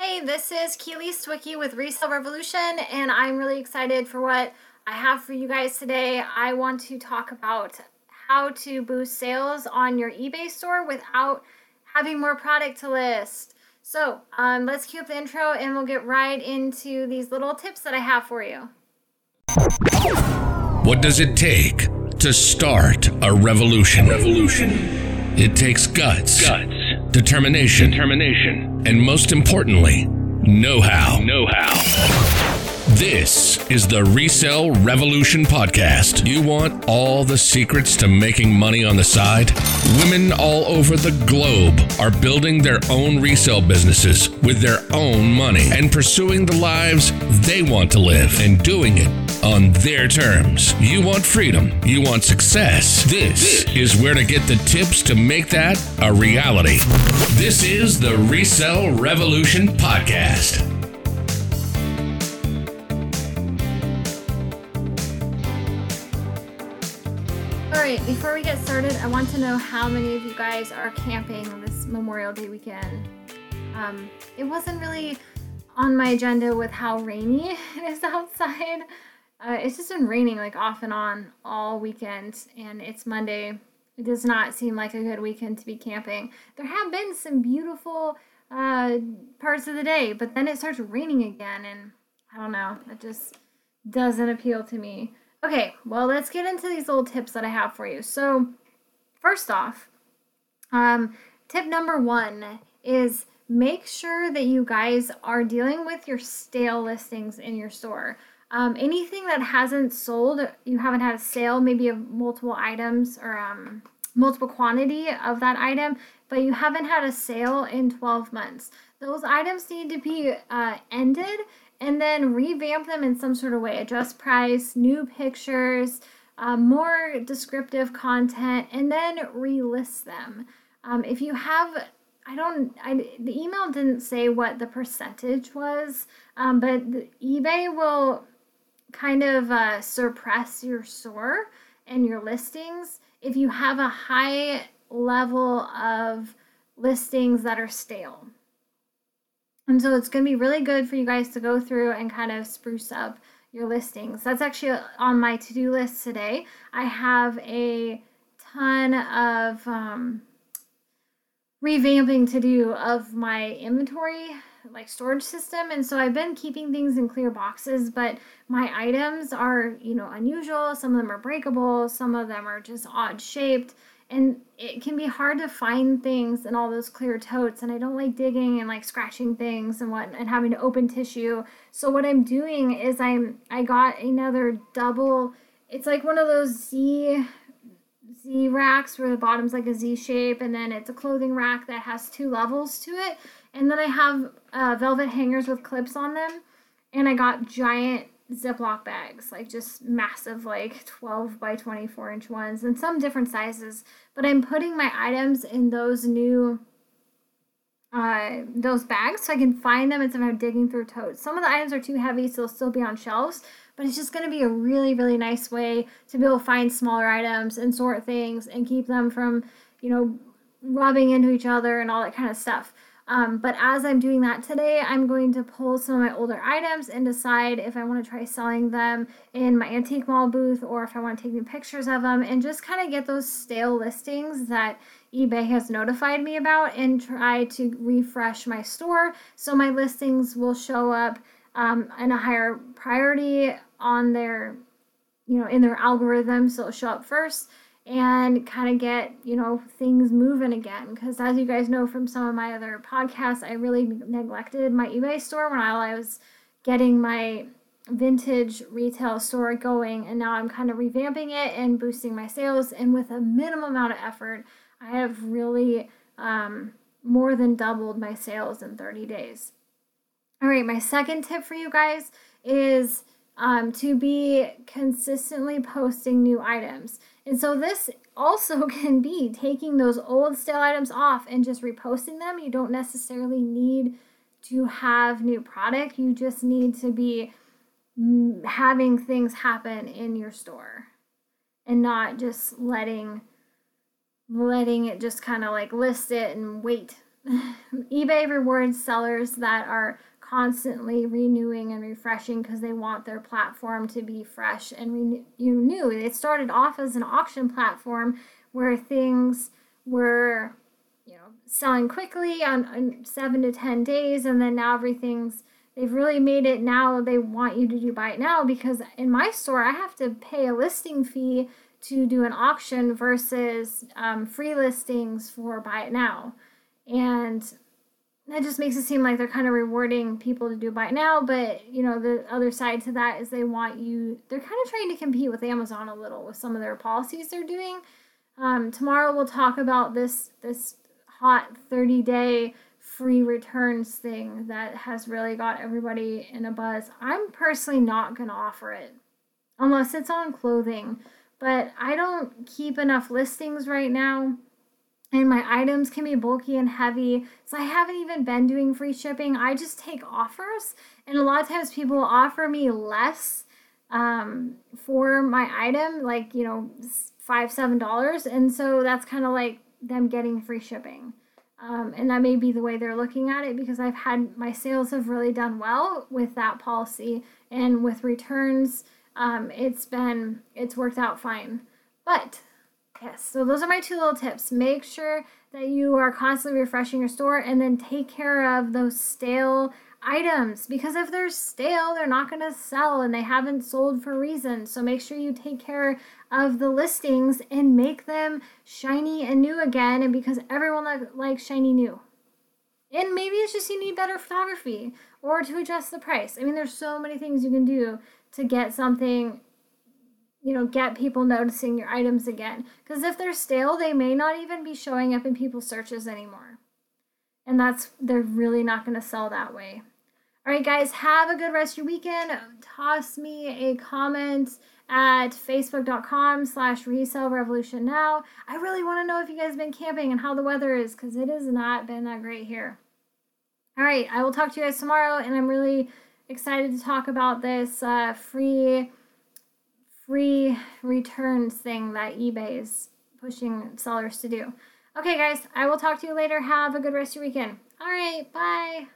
Hey, this is Keely Stawicki with Resale Revolution, and I'm really excited for what I have for you guys today. I want to talk about how to boost sales on your eBay store without having more product to list. So, um, let's cue up the intro and we'll get right into these little tips that I have for you. What does it take to start a revolution? Revolution. It takes guts. Guts. Determination. Determination. And most importantly, know how. Know how. This is the Resell Revolution Podcast. You want all the secrets to making money on the side? Women all over the globe are building their own resale businesses with their own money and pursuing the lives they want to live and doing it on their terms. You want freedom. You want success. This is where to get the tips to make that a reality. This is the Resell Revolution Podcast. All right, before we get started, I want to know how many of you guys are camping this Memorial Day weekend. Um, it wasn't really on my agenda with how rainy it is outside. Uh, it's just been raining like off and on all weekend, and it's Monday. It does not seem like a good weekend to be camping. There have been some beautiful uh, parts of the day, but then it starts raining again, and I don't know. It just doesn't appeal to me. Okay, well, let's get into these little tips that I have for you. So, first off, um, tip number one is make sure that you guys are dealing with your stale listings in your store. Um, anything that hasn't sold, you haven't had a sale, maybe of multiple items or um, multiple quantity of that item, but you haven't had a sale in 12 months. Those items need to be uh, ended and then revamp them in some sort of way. Adjust price, new pictures, uh, more descriptive content, and then relist them. Um, if you have I don't. I, the email didn't say what the percentage was, um, but eBay will kind of uh, suppress your store and your listings if you have a high level of listings that are stale. And so it's going to be really good for you guys to go through and kind of spruce up your listings. That's actually on my to do list today. I have a ton of um, revamping to do of my inventory like storage system and so i've been keeping things in clear boxes but my items are you know unusual some of them are breakable some of them are just odd shaped and it can be hard to find things in all those clear totes and i don't like digging and like scratching things and what and having to open tissue so what i'm doing is i'm i got another double it's like one of those z Z racks where the bottom's like a Z shape, and then it's a clothing rack that has two levels to it. And then I have uh, velvet hangers with clips on them, and I got giant Ziploc bags, like just massive, like 12 by 24 inch ones, and some different sizes. But I'm putting my items in those new uh, those bags so I can find them instead of digging through totes. Some of the items are too heavy, so they'll still be on shelves, but it's just going to be a really, really nice way to be able to find smaller items and sort things and keep them from, you know, rubbing into each other and all that kind of stuff. Um, but as I'm doing that today, I'm going to pull some of my older items and decide if I want to try selling them in my antique mall booth or if I want to take new pictures of them and just kind of get those stale listings that eBay has notified me about and try to refresh my store so my listings will show up um, in a higher priority on their, you know, in their algorithm. So it'll show up first and kind of get you know things moving again. Because as you guys know from some of my other podcasts i really neglected my ebay store when i was getting my vintage retail store going and now i'm kind of revamping it and boosting my sales and with a minimum amount of effort i have really um, more than doubled my sales in 30 days. All right my second tip for you guys is um, to be consistently posting new items. And so this also can be taking those old stale items off and just reposting them. You don't necessarily need to have new product. You just need to be having things happen in your store and not just letting letting it just kind of like list it and wait eBay rewards sellers that are constantly renewing and refreshing because they want their platform to be fresh and renew. new. It started off as an auction platform where things were, you know, selling quickly on, on seven to ten days, and then now everything's they've really made it now they want you to do buy it now because in my store I have to pay a listing fee to do an auction versus um, free listings for buy it now. And that just makes it seem like they're kind of rewarding people to do buy now. But, you know, the other side to that is they want you, they're kind of trying to compete with Amazon a little with some of their policies they're doing. Um, tomorrow we'll talk about this, this hot 30 day free returns thing that has really got everybody in a buzz. I'm personally not going to offer it unless it's on clothing but I don't keep enough listings right now. And my items can be bulky and heavy. So I haven't even been doing free shipping. I just take offers. And a lot of times people offer me less um, for my item, like, you know, five, seven dollars. And so that's kind of like them getting free shipping. Um, and that may be the way they're looking at it because I've had my sales have really done well with that policy and with returns um, it's been it's worked out fine. But yes, so those are my two little tips. Make sure that you are constantly refreshing your store and then take care of those stale items because if they're stale, they're not going to sell and they haven't sold for reasons. So make sure you take care of the listings and make them shiny and new again and because everyone likes shiny new. And maybe it's just you need better photography or to adjust the price. I mean, there's so many things you can do to get something you know get people noticing your items again. Because if they're stale they may not even be showing up in people's searches anymore. And that's they're really not going to sell that way. All right guys have a good rest of your weekend. Toss me a comment at facebook.com slash resale revolution now i really want to know if you guys been camping and how the weather is because it has not been that great here. All right i will talk to you guys tomorrow and i'm really excited to talk about this uh, free free returns thing that eBay is pushing sellers to do. Okay, guys, I will talk to you later. Have a good rest of your weekend. All right, bye.